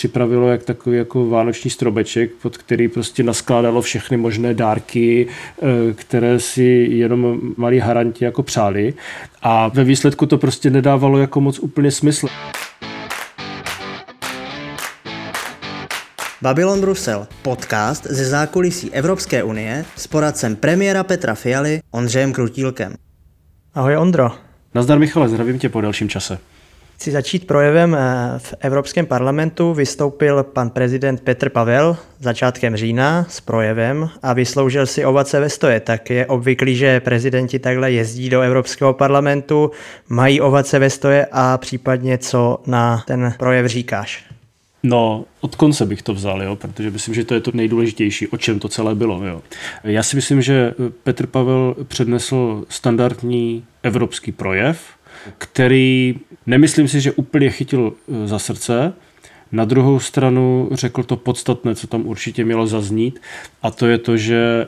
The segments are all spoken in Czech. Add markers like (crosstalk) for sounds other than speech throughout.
připravilo jak takový jako vánoční strobeček, pod který prostě naskládalo všechny možné dárky, eh, které si jenom malí haranti jako přáli a ve výsledku to prostě nedávalo jako moc úplně smysl. Babylon Brusel, podcast ze zákulisí Evropské unie s poradcem premiéra Petra Fialy Ondřejem Krutílkem. Ahoj Ondro. Nazdar Michale, zdravím tě po delším čase. Chci začít projevem eh, v Evropském parlamentu. Vystoupil pan prezident Petr Pavel začátkem října s projevem a vysloužil si ovace ve stoje. Tak je obvyklý, že prezidenti takhle jezdí do Evropského parlamentu, mají ovace ve stoje a případně co na ten projev říkáš? No, od konce bych to vzal, jo, protože myslím, že to je to nejdůležitější, o čem to celé bylo. Jo. Já si myslím, že Petr Pavel přednesl standardní evropský projev, který nemyslím si, že úplně chytil e, za srdce, na druhou stranu řekl to podstatné, co tam určitě mělo zaznít, a to je to, že e,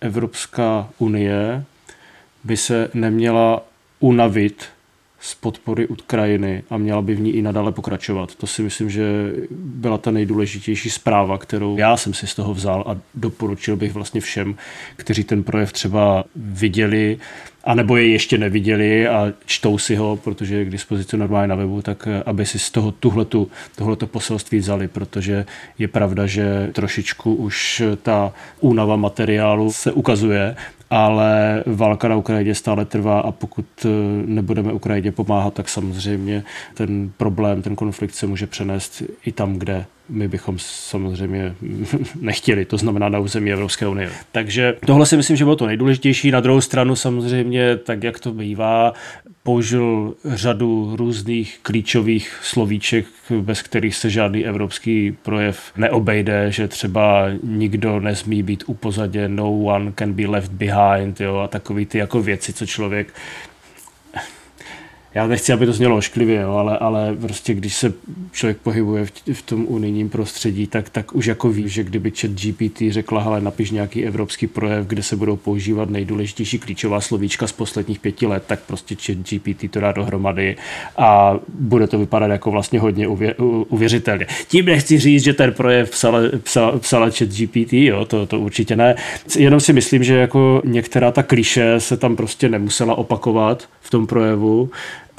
Evropská unie by se neměla unavit z podpory Ukrajiny a měla by v ní i nadále pokračovat. To si myslím, že byla ta nejdůležitější zpráva, kterou já jsem si z toho vzal a doporučil bych vlastně všem, kteří ten projev třeba viděli, anebo je ještě neviděli a čtou si ho, protože je k dispozici normálně na webu, tak aby si z toho tuhletu, tohleto poselství vzali, protože je pravda, že trošičku už ta únava materiálu se ukazuje ale válka na Ukrajině stále trvá a pokud eh, nebudeme Ukrajině pomáhat, tak samozřejmě ten problém, ten konflikt se může přenést i tam, kde my bychom samozřejmě (laughs) nechtěli, to znamená na území Evropské unie. Takže tohle si myslím, že bylo to nejdůležitější. Na druhou stranu samozřejmě, tak jak to bývá, použil řadu různých klíčových slovíček, bez kterých se žádný evropský projev neobejde, že třeba nikdo nesmí být upozaděn, no one can be left behind, jo, a takový ty jako věci, co člověk já nechci, aby to znělo ošklivě, jo, ale, ale prostě když se člověk pohybuje v, v tom unijním prostředí, tak, tak už jako ví, že kdyby chat GPT řekla, hele, napiš nějaký evropský projev, kde se budou používat nejdůležitější klíčová slovíčka z posledních pěti let, tak prostě chat GPT to dá dohromady a bude to vypadat jako vlastně hodně uvě, uvěřitelně. Tím nechci říct, že ten projev psala, psala, psala chat GPT, jo, to, to určitě ne. Jenom si myslím, že jako některá ta kliše se tam prostě nemusela opakovat v tom projevu,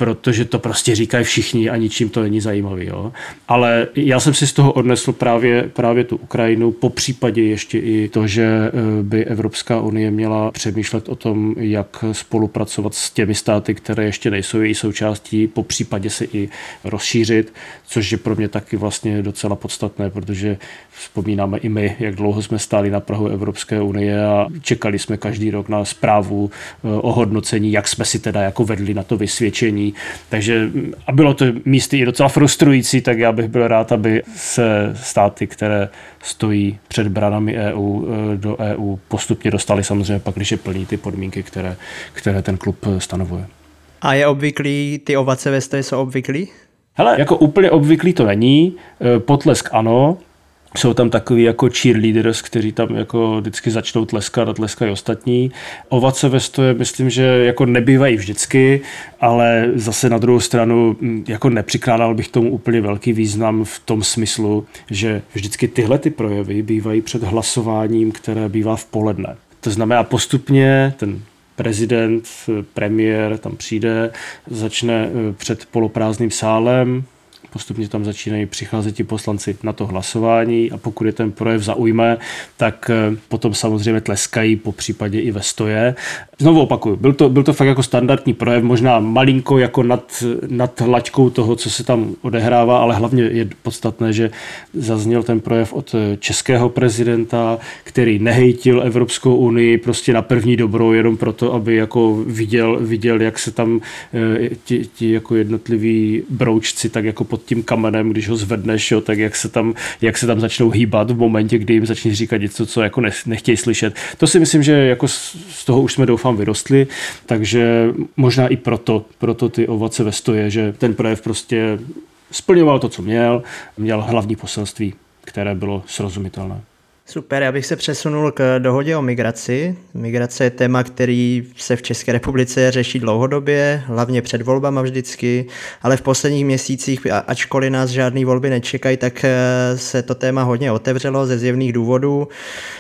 protože to prostě říkají všichni a ničím to není zajímavý. Jo. Ale já jsem si z toho odnesl právě, právě tu Ukrajinu, po případě ještě i to, že eh, by Evropská unie měla přemýšlet o tom, jak spolupracovat s těmi státy, které ještě nejsou její součástí, po případě se i rozšířit, což je pro mě taky vlastně docela podstatné, protože vzpomínáme i my, jak dlouho jsme stáli na Prahu Evropské unie a čekali jsme každý rok na zprávu eh, o hodnocení, jak jsme si teda jako vedli na to vysvědčení takže a bylo to místy i docela frustrující, tak já bych byl rád, aby se státy, které stojí před branami EU e, do EU postupně dostali samozřejmě pak, když je plní ty podmínky, které, které ten klub stanovuje. A je obvyklý, ty ovace ve jsou obvyklý? Hele, jako úplně obvyklý to není, e, potlesk ano, jsou tam takový jako cheerleaders, kteří tam jako vždycky začnou tleskat a tleskají ostatní. Ovace ve stoje myslím, že jako nebývají vždycky, ale zase na druhou stranu jako nepřikládal bych tomu úplně velký význam v tom smyslu, že vždycky tyhle ty projevy bývají před hlasováním, které bývá v poledne. To znamená postupně ten prezident, premiér tam přijde, začne eh, před poloprázdným sálem, postupně tam začínají přicházet ti poslanci na to hlasování a pokud je ten projev zaujme, tak eh, potom samozřejmě tleskají, po případě i ve stoje. Znovu opakuju, byl to, byl to fakt jako standardní projev, možná malinko jako nad, nad hlaďkou toho, co se tam odehrává, ale hlavně je podstatné, že zazněl ten projev od eh, českého prezidenta, který nehejtil Evropskou unii prostě na první dobrou, jenom proto, aby jako viděl, viděl jak se tam eh, ti, ti jako jednotliví broučci tak jako pod tím kamenem, když ho zvedneš, jo, tak jak se, tam, jak se tam začnou hýbat v momentě, kdy jim začneš říkat něco, co jako nechtějí slyšet. To si myslím, že jako z toho už jsme doufám vyrostli, takže možná i proto, proto ty ovace ve stoje, že ten projev prostě splňoval to, co měl, měl hlavní poselství, které bylo srozumitelné. Super, já bych se přesunul k dohodě o migraci. Migrace je téma, který se v České republice řeší dlouhodobě, hlavně před volbama vždycky, ale v posledních měsících, ačkoliv nás žádné volby nečekají, tak eh, se to téma hodně otevřelo ze zjevných důvodů.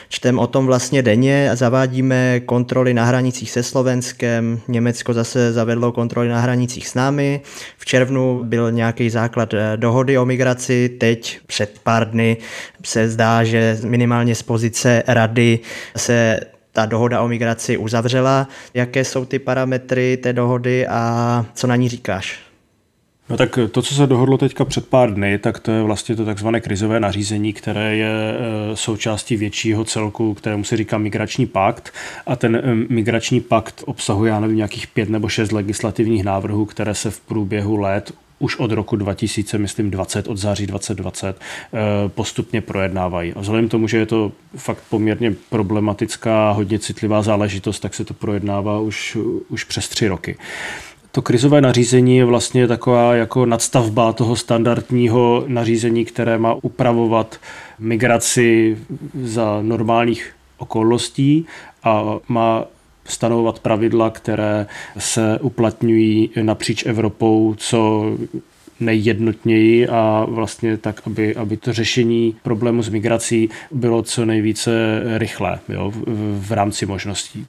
Čtem o tom vlastně denně a zavádíme kontroly na hranicích se Slovenskem, Německo zase zavedlo kontroly na hranicích s námi. V červnu byl nějaký základ eh, dohody o migraci, teď před pár dny se zdá, že minimálně z pozice rady se ta dohoda o migraci uzavřela. Jaké jsou ty parametry té dohody a co na ní říkáš? No tak to, co se dohodlo teďka před pár dny, tak to je vlastně to takzvané krizové nařízení, které je e, součástí většího celku, kterému se říká migrační pakt. A ten e, migrační pakt obsahuje, já nevím, nějakých pět nebo šest legislativních návrhů, které se v průběhu let už od roku 2000, myslím 20, od září 2020, eh, postupně projednávají. A vzhledem tomu, že je to fakt poměrně problematická, hodně citlivá záležitost, tak se to projednává už, už přes tři roky. To krizové nařízení je vlastně taková jako nadstavba toho standardního nařízení, které má upravovat migraci za normálních okolností a má stanovovat pravidla, které se uplatňují napříč Evropou, co nejjednotněji a vlastně tak, aby, aby to řešení problému s migrací bylo co nejvíce rychlé jo, v, v rámci možností.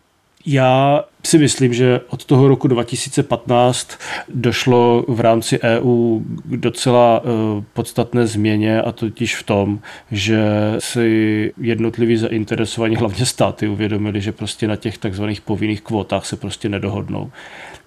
Já si myslím, že od toho roku 2015 došlo v rámci EU k docela eh, podstatné změně a totiž v tom, že si jednotliví zainteresovaní, hlavně státy, uvědomili, že prostě na těch takzvaných povinných kvótách se prostě nedohodnou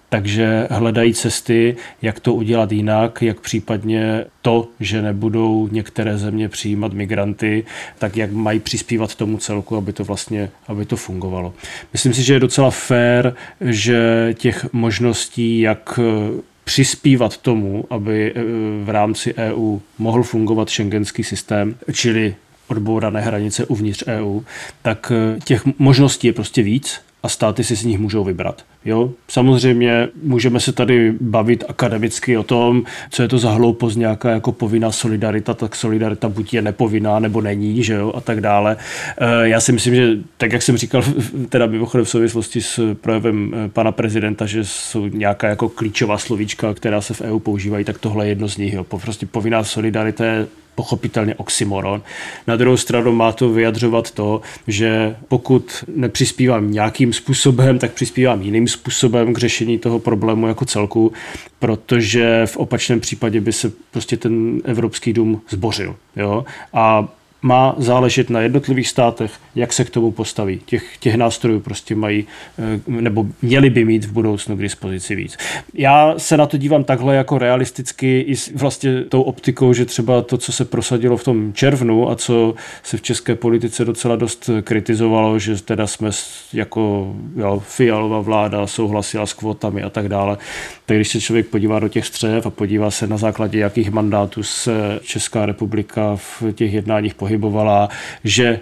takže hledají cesty, jak to udělat jinak, jak případně to, že nebudou některé země přijímat migranty, tak jak mají přispívat tomu celku, aby to vlastně, aby to fungovalo. Myslím si, že je docela fér, že těch možností, jak eh, přispívat tomu, aby eh, v rámci EU mohl fungovat šengenský systém, čili odbourané hranice uvnitř EU, tak eh, těch možností je prostě víc a státy si z nich můžou vybrat. Jo, samozřejmě můžeme se tady bavit akademicky o tom, co je to za hloupost nějaká jako povinná solidarita, tak solidarita buď je nepovinná nebo není, že jo, a tak dále. Eh, já si myslím, že tak, jak jsem říkal, (laughs) teda mimochodem v souvislosti s projevem eh, pana prezidenta, že jsou nějaká jako klíčová slovíčka, která se v EU používají, tak tohle je jedno z nich. Jo. Prostě povinná solidarita je pochopitelně oxymoron. Na druhou stranu má to vyjadřovat to, že pokud nepřispívám nějakým způsobem, tak přispívám jiným způsobem k řešení toho problému jako celku, protože v opačném případě by se prostě ten Evropský dům zbořil. Jo? A má záležet na jednotlivých státech, jak se k tomu postaví. Těch, těch nástrojů prostě mají, eh, nebo měli by mít v budoucnu k dispozici víc. Já se na to dívám takhle jako realisticky i s vlastně tou optikou, že třeba to, co se prosadilo v tom červnu a co se v české politice docela dost kritizovalo, že teda jsme jako jo, fialová vláda souhlasila s kvotami a tak dále, tak když se člověk podívá do těch střev a podívá se na základě jakých mandátů se Česká republika v těch jednáních pohybovala, že e,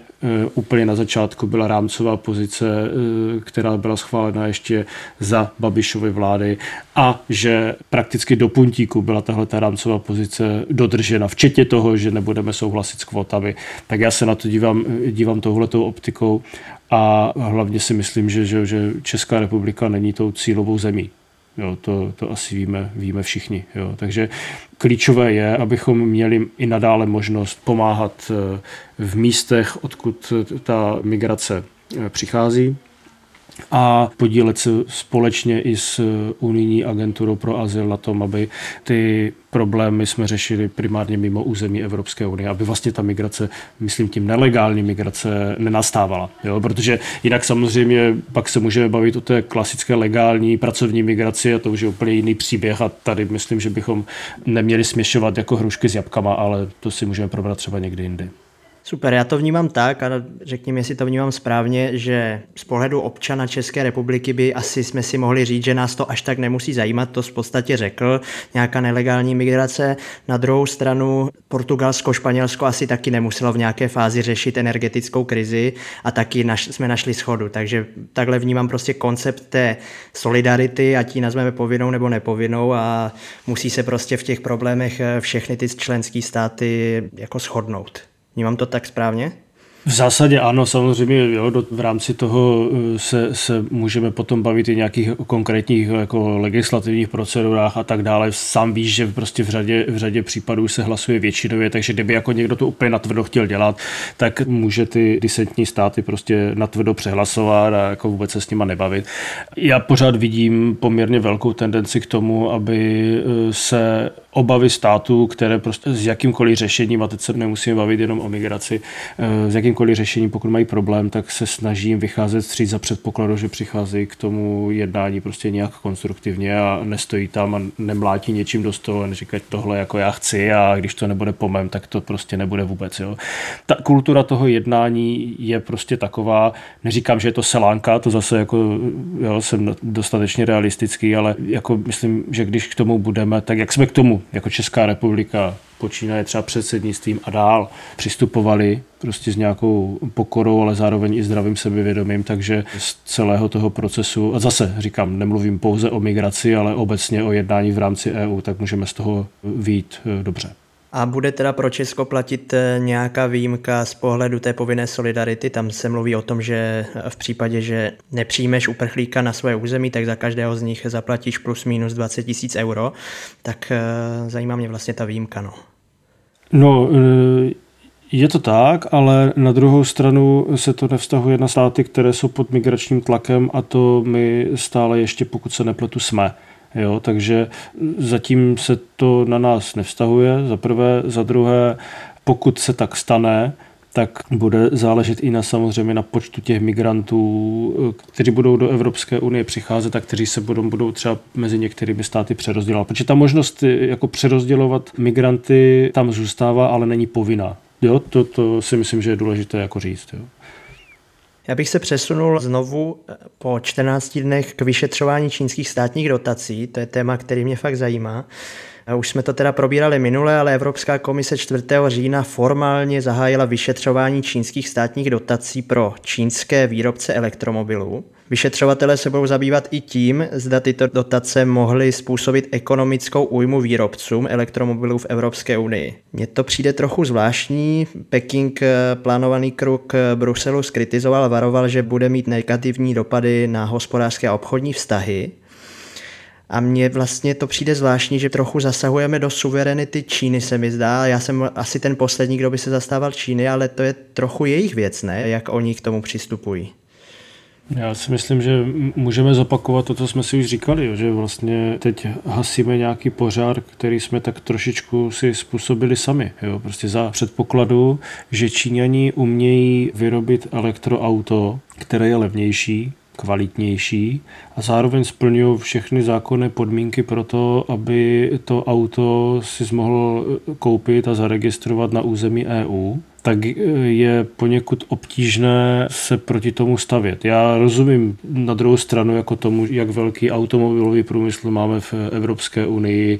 úplně na začátku byla rámcová pozice, e, která byla schválena ještě za Babišovy vlády a že prakticky do puntíku byla tahle ta rámcová pozice dodržena, včetně toho, že nebudeme souhlasit s kvotami. Tak já se na to dívám, dívám touhletou optikou a hlavně si myslím, že, že, že Česká republika není tou cílovou zemí. Jo, to, to asi víme, víme všichni. Jo. Takže klíčové je, abychom měli i nadále možnost pomáhat eh, v místech, odkud ta migrace eh, přichází, a podílet se společně i s unijní agenturou pro azyl na tom, aby ty problémy jsme řešili primárně mimo území Evropské unie, aby vlastně ta migrace, myslím tím nelegální migrace, nenastávala. Jo? Protože jinak samozřejmě pak se můžeme bavit o té klasické legální pracovní migraci a to už je úplně jiný příběh a tady myslím, že bychom neměli směšovat jako hrušky s jabkama, ale to si můžeme probrat třeba někdy jindy. Super, já to vnímám tak a řekněme, jestli to vnímám správně, že z pohledu občana České republiky by asi jsme si mohli říct, že nás to až tak nemusí zajímat, to v podstatě řekl, nějaká nelegální migrace. Na druhou stranu Portugalsko, Španělsko asi taky nemuselo v nějaké fázi řešit energetickou krizi a taky naš, jsme našli schodu. Takže takhle vnímám prostě koncept té solidarity, ať ji nazveme povinnou nebo nepovinnou a musí se prostě v těch problémech všechny ty členské státy jako shodnout. Vnímám to tak správně? V zásadě ano, samozřejmě jo, do, v rámci toho eh, se, se můžeme potom bavit i nějakých konkrétních jako legislativních procedurách a tak dále. Sám víš, že prostě v řadě, v řadě případů se hlasuje většinově, takže kdyby jako někdo to úplně natvrdo chtěl dělat, tak může ty disentní státy prostě natvrdo přehlasovat a jako vůbec se s nima nebavit. Já pořád vidím poměrně velkou tendenci k tomu, aby eh, se obavy států, které prostě s jakýmkoliv řešením, a teď se nemusíme bavit jenom o migraci, eh, s jakýmkoliv řešením, pokud mají problém, tak se snažím vycházet stříc za předpokladu, že přicházejí k tomu jednání prostě nějak konstruktivně a nestojí tam a nemlátí něčím do stolu a neříkají tohle jako já chci a když to nebude po mém, tak to prostě nebude vůbec. Jo. Ta kultura toho jednání je prostě taková, neříkám, že je to selánka, to zase jako jo, jsem dostatečně realistický, ale jako myslím, že když k tomu budeme, tak jak jsme k tomu jako Česká republika počínaje třeba předsednictvím a dál přistupovali prostě s nějakou pokorou, ale zároveň i zdravým sebevědomím, takže z celého toho procesu, a zase říkám, nemluvím pouze o migraci, ale obecně o jednání v rámci EU, tak můžeme z toho výjít eh, dobře. A bude teda pro Česko platit eh, nějaká výjimka z pohledu té povinné solidarity? Tam se mluví o tom, že v případě, že nepřijmeš uprchlíka na svoje území, tak za každého z nich zaplatíš plus minus 20 tisíc euro. Tak eh, zajímá mě vlastně ta výjimka. No. No, eh, je to tak, ale na druhou stranu se to nevztahuje na státy, které jsou pod migračním tlakem a to my stále ještě, pokud se nepletu, jsme. Jo, takže zatím se to na nás nevztahuje, za prvé. Za druhé, pokud se tak stane, tak bude záležet i na samozřejmě na počtu těch migrantů, kteří budou do Evropské unie přicházet a kteří se budou, budou třeba mezi některými státy přerozdělovat. Protože ta možnost jako přerozdělovat migranty tam zůstává, ale není povinná. Jo, to, to si myslím, že je důležité jako říct. Jo. Já bych se přesunul znovu eh, po 14 dnech k vyšetřování čínských státních dotací. To je téma, který mě fakt zajímá. Už jsme to teda probírali minule, ale Evropská komise 4. října formálně zahájila vyšetřování čínských státních dotací pro čínské výrobce elektromobilů. Vyšetřovatelé se budou zabývat i tím, zda tyto dotace mohly způsobit ekonomickou újmu výrobcům elektromobilů v Evropské unii. Mně to přijde trochu zvláštní. Peking eh, plánovaný krok Bruselu skritizoval a varoval, že bude mít negativní dopady na hospodářské a obchodní vztahy. A mně vlastně to přijde zvláštní, že trochu zasahujeme do suverenity Číny, se mi zdá. Já jsem asi ten poslední, kdo by se zastával Číny, ale to je trochu jejich věc, ne? Jak oni k tomu přistupují. Já si myslím, že můžeme zopakovat to, co jsme si už říkali, že vlastně teď hasíme nějaký požár, který jsme tak trošičku si způsobili sami. Jo? Prostě za předpokladu, že Číňani umějí vyrobit elektroauto, které je levnější, kvalitnější a zároveň splňují všechny zákonné podmínky pro to, aby to auto si mohl koupit a zaregistrovat na území EU tak je poněkud obtížné se proti tomu stavět. Já rozumím na druhou stranu jako tomu, jak velký automobilový průmysl máme v Evropské unii,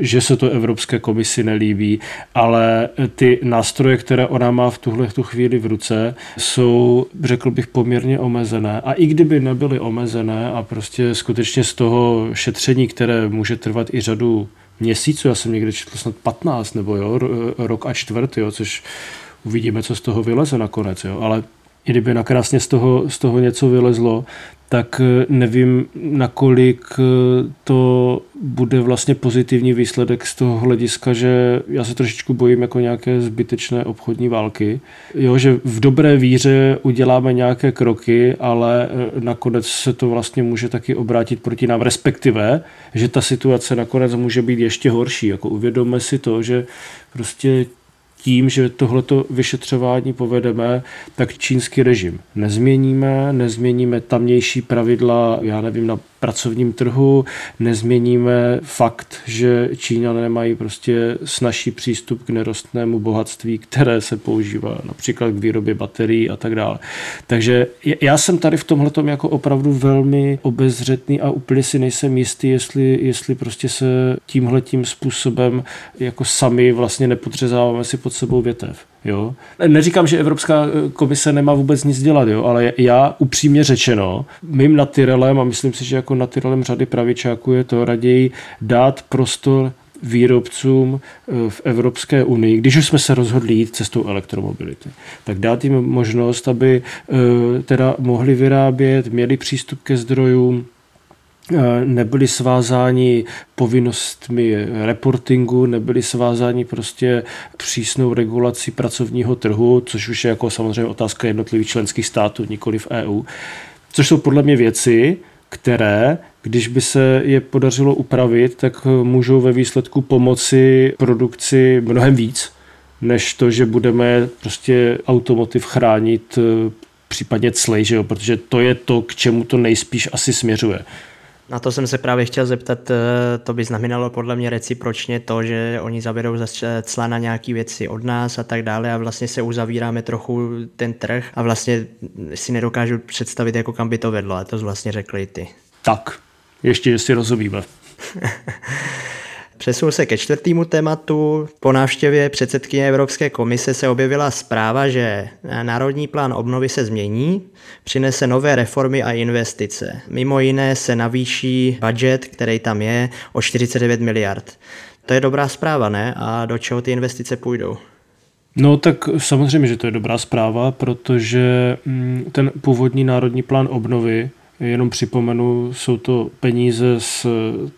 že se to Evropské komisi nelíbí, ale ty nástroje, které ona má v tuhle tu chvíli v ruce, jsou, řekl bych, poměrně omezené. A i kdyby nebyly omezené a prostě skutečně z toho šetření, které může trvat i řadu měsíců, já jsem někde četl snad 15 nebo jo, rok a čtvrt, jo, což uvidíme, co z toho vyleze nakonec, jo, ale kdyby nakrásně z toho, z toho něco vylezlo, tak eh, nevím, nakolik eh, to bude vlastně pozitivní výsledek z toho hlediska, že já se trošičku bojím jako nějaké zbytečné obchodní války. Jo, že v dobré víře uděláme nějaké kroky, ale eh, nakonec se to vlastně může taky obrátit proti nám, respektive, že ta situace nakonec může být ještě horší. Jako uvědomme si to, že prostě tím, že tohleto vyšetřování povedeme, tak čínský režim nezměníme, nezměníme tamnější pravidla, já nevím, na pracovním trhu, nezměníme fakt, že Číňané mají prostě snažší přístup k nerostnému bohatství, které se používá například k výrobě baterií a tak dále. Takže já jsem tady v tomhle jako opravdu velmi obezřetný a úplně si nejsem jistý, jestli, jestli prostě se tímhletím způsobem jako sami vlastně nepodřezáváme si pod sebou větev. Jo? Neříkám, že Evropská eh, komise nemá vůbec nic dělat, jo? ale já upřímně řečeno, mým natyrelem, a myslím si, že jako natyrelem řady pravičáků je to raději dát prostor výrobcům eh, v Evropské unii, když už jsme se rozhodli jít cestou elektromobility, tak dát jim možnost, aby eh, teda mohli vyrábět, měli přístup ke zdrojům, nebyli svázáni povinnostmi reportingu, nebyli svázáni prostě přísnou regulací pracovního trhu, což už je jako samozřejmě otázka jednotlivých členských států, nikoli v EU. Což jsou podle mě věci, které, když by se je podařilo upravit, tak můžou ve výsledku pomoci produkci mnohem víc, než to, že budeme prostě automotiv chránit eh, případně clej, že jo? protože to je to, k čemu to nejspíš asi směřuje. Na to jsem se právě chtěl zeptat, eh, to by znamenalo podle mě recipročně to, že oni zaberou cla na nějaké věci od nás a tak dále a vlastně se uzavíráme trochu ten trh a vlastně si nedokážu představit, jako kam by to vedlo a to vlastně řekli ty. Tak, ještě, že si rozumíme. (laughs) Přesun se ke čtvrtému tématu. Po návštěvě předsedkyně Evropské komise se objevila zpráva, že Národní plán obnovy se změní, přinese nové reformy a investice. Mimo jiné se navýší budget, který tam je, o 49 miliard. To je dobrá zpráva, ne? A do čeho ty investice půjdou? No tak samozřejmě, že to je dobrá zpráva, protože mm, ten původní národní plán obnovy, jenom připomenu, jsou to peníze z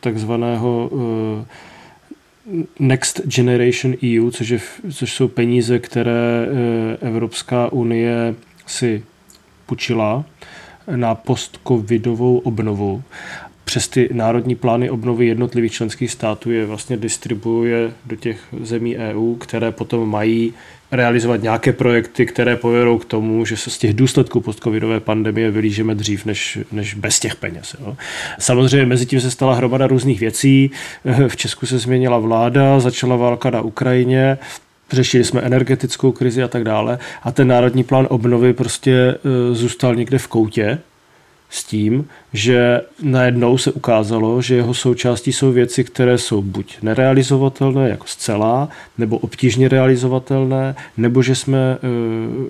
takzvaného uh, Next Generation EU, což, je, což jsou peníze, které eh, Evropská unie si půjčila na post-covidovou obnovu. Přes ty národní plány obnovy jednotlivých členských států je vlastně distribuuje do těch zemí EU, které potom mají realizovat nějaké projekty, které povedou k tomu, že se z těch důsledků postcovidové pandemie vylížeme dřív než, než bez těch peněz. Jo. Samozřejmě mezi tím se stala hromada různých věcí. V Česku se změnila vláda, začala válka na Ukrajině, řešili jsme energetickou krizi a tak dále a ten národní plán obnovy prostě e, zůstal někde v koutě s tím, že najednou se ukázalo, že jeho součástí jsou věci, které jsou buď nerealizovatelné jako zcela, nebo obtížně realizovatelné, nebo že jsme e,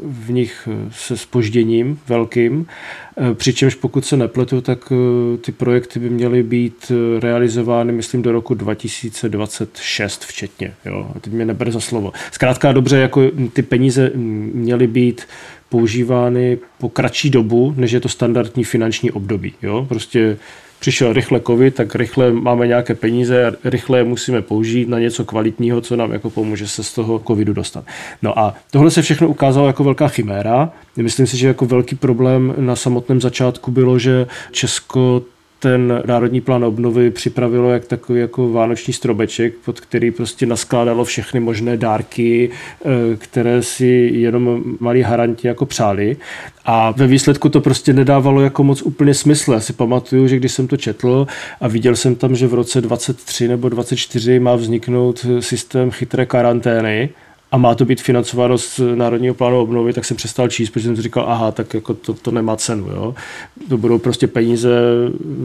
v nich se spožděním velkým. E, přičemž pokud se nepletu, tak e, ty projekty by měly být realizovány, myslím, do roku 2026 včetně. Jo? Teď mě nebere za slovo. Zkrátka dobře, jako ty peníze měly být používány po kratší dobu, než je to standardní finanční období. Jo? Prostě přišel rychle covid, tak rychle máme nějaké peníze a rychle musíme použít na něco kvalitního, co nám jako pomůže se z toho covidu dostat. No a tohle se všechno ukázalo jako velká chiméra. Myslím si, že jako velký problém na samotném začátku bylo, že Česko ten Národní plán obnovy připravilo jak takový jako vánoční strobeček, pod který prostě naskládalo všechny možné dárky, eh, které si jenom malí haranti jako přáli. A ve výsledku to prostě nedávalo jako moc úplně smysl. Já si pamatuju, že když jsem to četl a viděl jsem tam, že v roce 23 nebo 24 má vzniknout systém chytré karantény, a má to být financováno z Národního plánu obnovy, tak jsem přestal číst, protože jsem si říkal, aha, tak jako to, to nemá cenu. Jo? To budou prostě peníze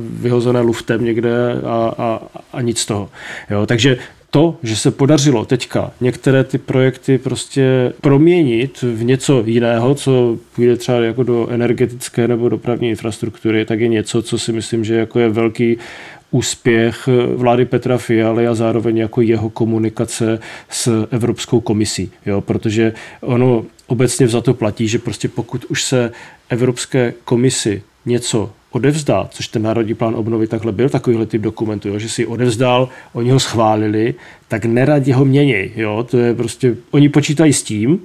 vyhozené luftem někde a, a, a nic z toho. Jo? Takže to, že se podařilo teďka některé ty projekty prostě proměnit v něco jiného, co půjde třeba jako do energetické nebo dopravní infrastruktury, tak je něco, co si myslím, že jako je velký úspěch vlády Petra Fialy a zároveň jako jeho komunikace s Evropskou komisí. Jo? Protože ono obecně za to platí, že prostě pokud už se Evropské komisi něco odevzdá, což ten Národní plán obnovy takhle byl, takovýhle typ dokumentu, jo, že si odevzdal, oni ho schválili, tak neradě ho měněj. Jo? To je prostě, oni počítají s tím,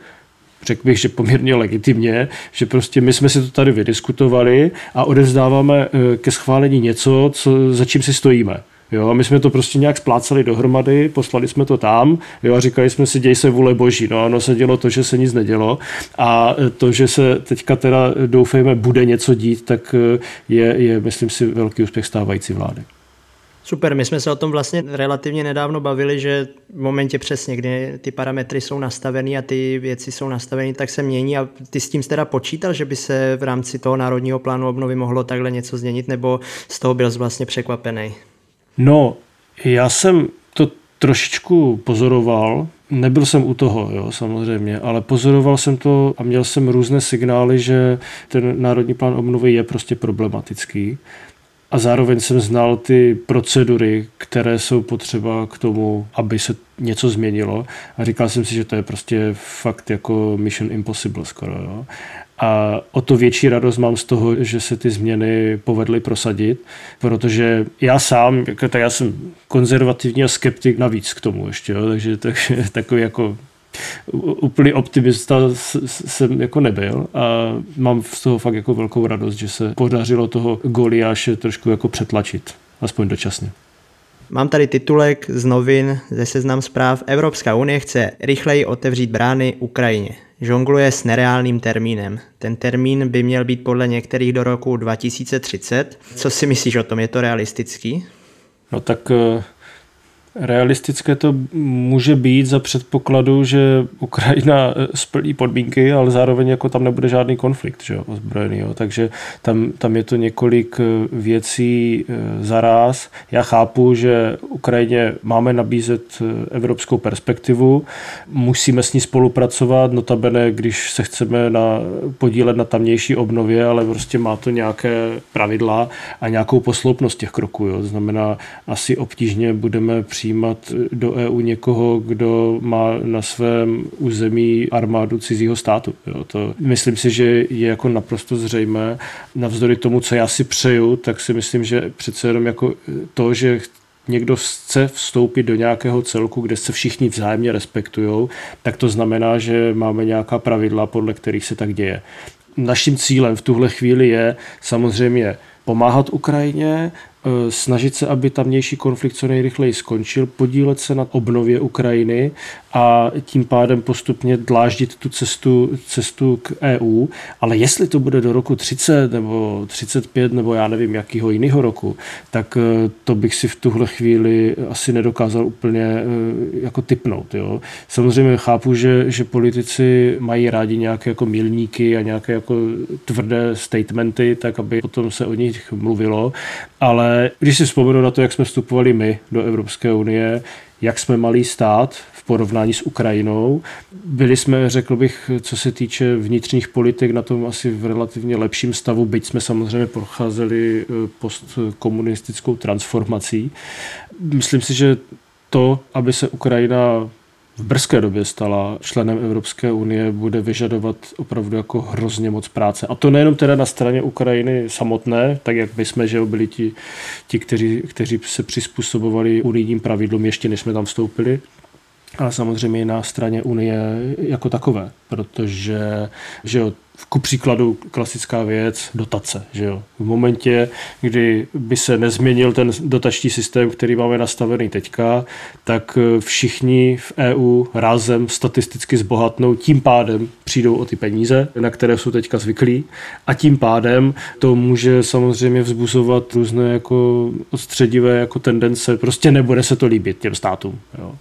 řekl bych, že poměrně legitimně, že prostě my jsme si to tady vydiskutovali a odevzdáváme eh, ke schválení něco, co, za čím si stojíme. Jo, my jsme to prostě nějak splácali dohromady, poslali jsme to tam jo, a říkali jsme si, děj se vůle boží. No, ono se dělo to, že se nic nedělo a to, že se teďka teda doufejme bude něco dít, tak eh, je, je myslím si, velký úspěch stávající vlády. Super, my jsme se o tom vlastně relativně nedávno bavili, že v momentě přesně, kdy ty parametry jsou nastavený a ty věci jsou nastavený, tak se mění a ty s tím teda počítal, že by se v rámci toho národního plánu obnovy mohlo takhle něco změnit, nebo z toho byl vlastně překvapený? No, já jsem to trošičku pozoroval, Nebyl jsem u toho, jo, samozřejmě, ale pozoroval jsem to a měl jsem různé signály, že ten národní plán obnovy je prostě problematický. A zároveň jsem znal ty procedury, které jsou potřeba k tomu, aby se něco změnilo a říkal jsem si, že to je prostě fakt jako Mission Impossible skoro. Jo. A o to větší radost mám z toho, že se ty změny povedly prosadit, protože já sám, jako, tak já jsem konzervativní a skeptik navíc k tomu ještě, jo, takže, (laughs) takže takový jako úplný optimista jsem jako nebyl a mám z toho fakt jako velkou radost, že se podařilo toho Goliáše trošku jako přetlačit, aspoň dočasně. Mám tady titulek z novin ze seznam zpráv. Evropská unie chce rychleji otevřít brány Ukrajině. Žongluje s nereálným termínem. Ten termín by měl být podle některých do roku 2030. Co si myslíš o tom? Je to realistický? No tak eh, Realistické to může být za předpokladu, že Ukrajina eh, splní podmínky, ale zároveň jako tam nebude žádný konflikt že jo, ozbrojený. Jo. Takže tam, tam je to několik eh, věcí eh, zaraz. Já chápu, že Ukrajině máme nabízet evropskou perspektivu, musíme s ní spolupracovat, notabene, když se chceme na, podílet na tamnější obnově, ale prostě má to nějaké pravidla a nějakou posloupnost těch kroků. Jo. To znamená, asi obtížně budeme při přijímat do EU někoho, kdo má na svém území armádu cizího státu. Jo, to myslím si, že je jako naprosto zřejmé. Navzdory tomu, co já si přeju, tak si myslím, že přece jenom jako to, že někdo chce vstoupit do nějakého celku, kde se všichni vzájemně respektují, tak to znamená, že máme nějaká pravidla, podle kterých se tak děje. Naším cílem v tuhle chvíli je samozřejmě pomáhat Ukrajině, snažit se, aby tamnější konflikt co nejrychleji skončil, podílet se na obnově Ukrajiny a tím pádem postupně dláždit tu cestu, cestu k EU. Ale jestli to bude do roku 30 nebo 35 nebo já nevím jakýho jiného roku, tak eh, to bych si v tuhle chvíli asi nedokázal úplně eh, jako typnout. Jo. Samozřejmě chápu, že, že politici mají rádi nějaké jako milníky a nějaké jako tvrdé statementy, tak aby potom se o nich mluvilo, ale když si vzpomenu na to, jak jsme vstupovali my do Evropské unie, jak jsme malý stát v porovnání s Ukrajinou. Byli jsme, řekl bych, co se týče vnitřních politik, na tom asi v relativně lepším stavu, byť jsme samozřejmě procházeli eh, postkomunistickou transformací. Myslím si, že to, aby se Ukrajina v brzké době stala členem Evropské unie, bude vyžadovat opravdu jako hrozně moc práce. A to nejenom teda na straně Ukrajiny samotné, tak jak my jsme, že byli ti, ti kteří, kteří se přizpůsobovali unijním pravidlům ještě než jsme tam vstoupili, ale samozřejmě i na straně Unie jako takové, protože že jo, ku příkladu klasická věc, dotace. Že jo? V momentě, kdy by se nezměnil ten dotační systém, který máme nastavený teďka, tak eh, všichni v EU rázem statisticky zbohatnou, tím pádem přijdou o ty peníze, na které jsou teďka zvyklí a tím pádem to může samozřejmě vzbuzovat různé jako odstředivé jako tendence, prostě nebude se to líbit těm státům. Jo.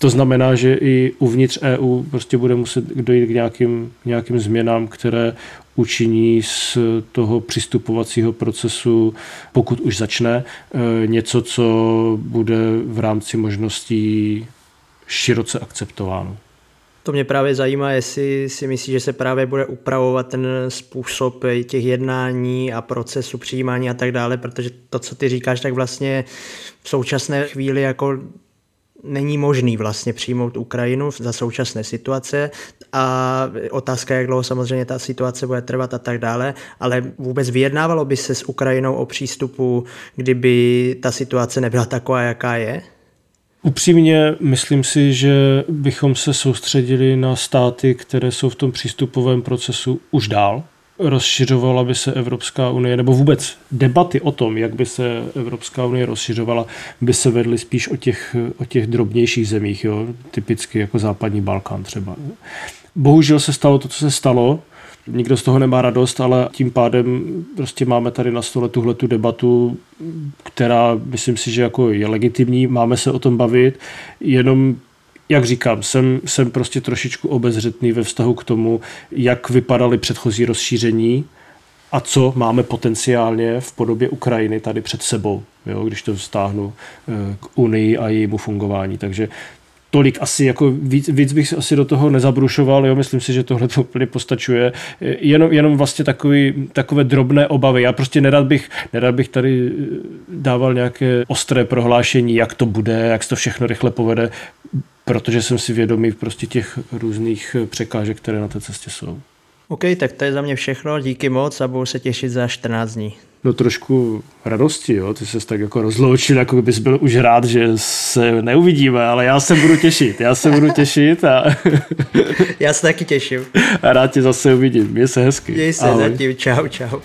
To znamená, že i uvnitř EU prostě bude muset dojít nějakým, nějakým změnám, které učiní z toho přistupovacího procesu, pokud už začne, e, něco, co bude v rámci možností široce akceptováno. To mě právě zajímá, jestli si myslíš, že se právě bude upravovat ten způsob těch jednání a procesu přijímání a tak dále, protože to, co ty říkáš, tak vlastně v současné chvíli jako není možný vlastně přijmout Ukrajinu za současné situace a otázka, jak dlouho samozřejmě ta situace bude trvat a tak dále, ale vůbec vyjednávalo by se s Ukrajinou o přístupu, kdyby ta situace nebyla taková, jaká je? Upřímně myslím si, že bychom se soustředili na státy, které jsou v tom přístupovém procesu už dál, rozšiřovala by se Evropská unie, nebo vůbec debaty o tom, jak by se Evropská unie rozšiřovala, by se vedly spíš o těch, o těch drobnějších zemích, jo? typicky jako západní Balkán třeba. Bohužel se stalo to, co se stalo, nikdo z toho nemá radost, ale tím pádem prostě máme tady na stole tuhle tu debatu, která myslím si, že jako je legitimní, máme se o tom bavit, jenom jak říkám, jsem, jsem prostě trošičku obezřetný ve vztahu k tomu, jak vypadaly předchozí rozšíření a co máme potenciálně v podobě Ukrajiny tady před sebou, jo, když to vztáhnu eh, k Unii a jejímu fungování. Takže tolik asi, jako víc, víc bych asi do toho nezabrušoval, jo, myslím si, že tohle to úplně postačuje. Jenom, jenom vlastně takový, takové drobné obavy. Já prostě nerad bych, nerad bych tady dával nějaké ostré prohlášení, jak to bude, jak se to všechno rychle povede, protože jsem si vědomý prostě těch různých překážek, které na té cestě jsou. OK, tak to je za mě všechno, díky moc a budu se těšit za 14 dní. No trošku radosti, jo, ty se tak jako rozloučil, jako bys byl už rád, že se neuvidíme, ale já se budu těšit, já se budu těšit a... (laughs) já se taky těším. (laughs) A rád tě zase uvidím, měj se hezky. Měj se Ahoj. zatím, čau, čau.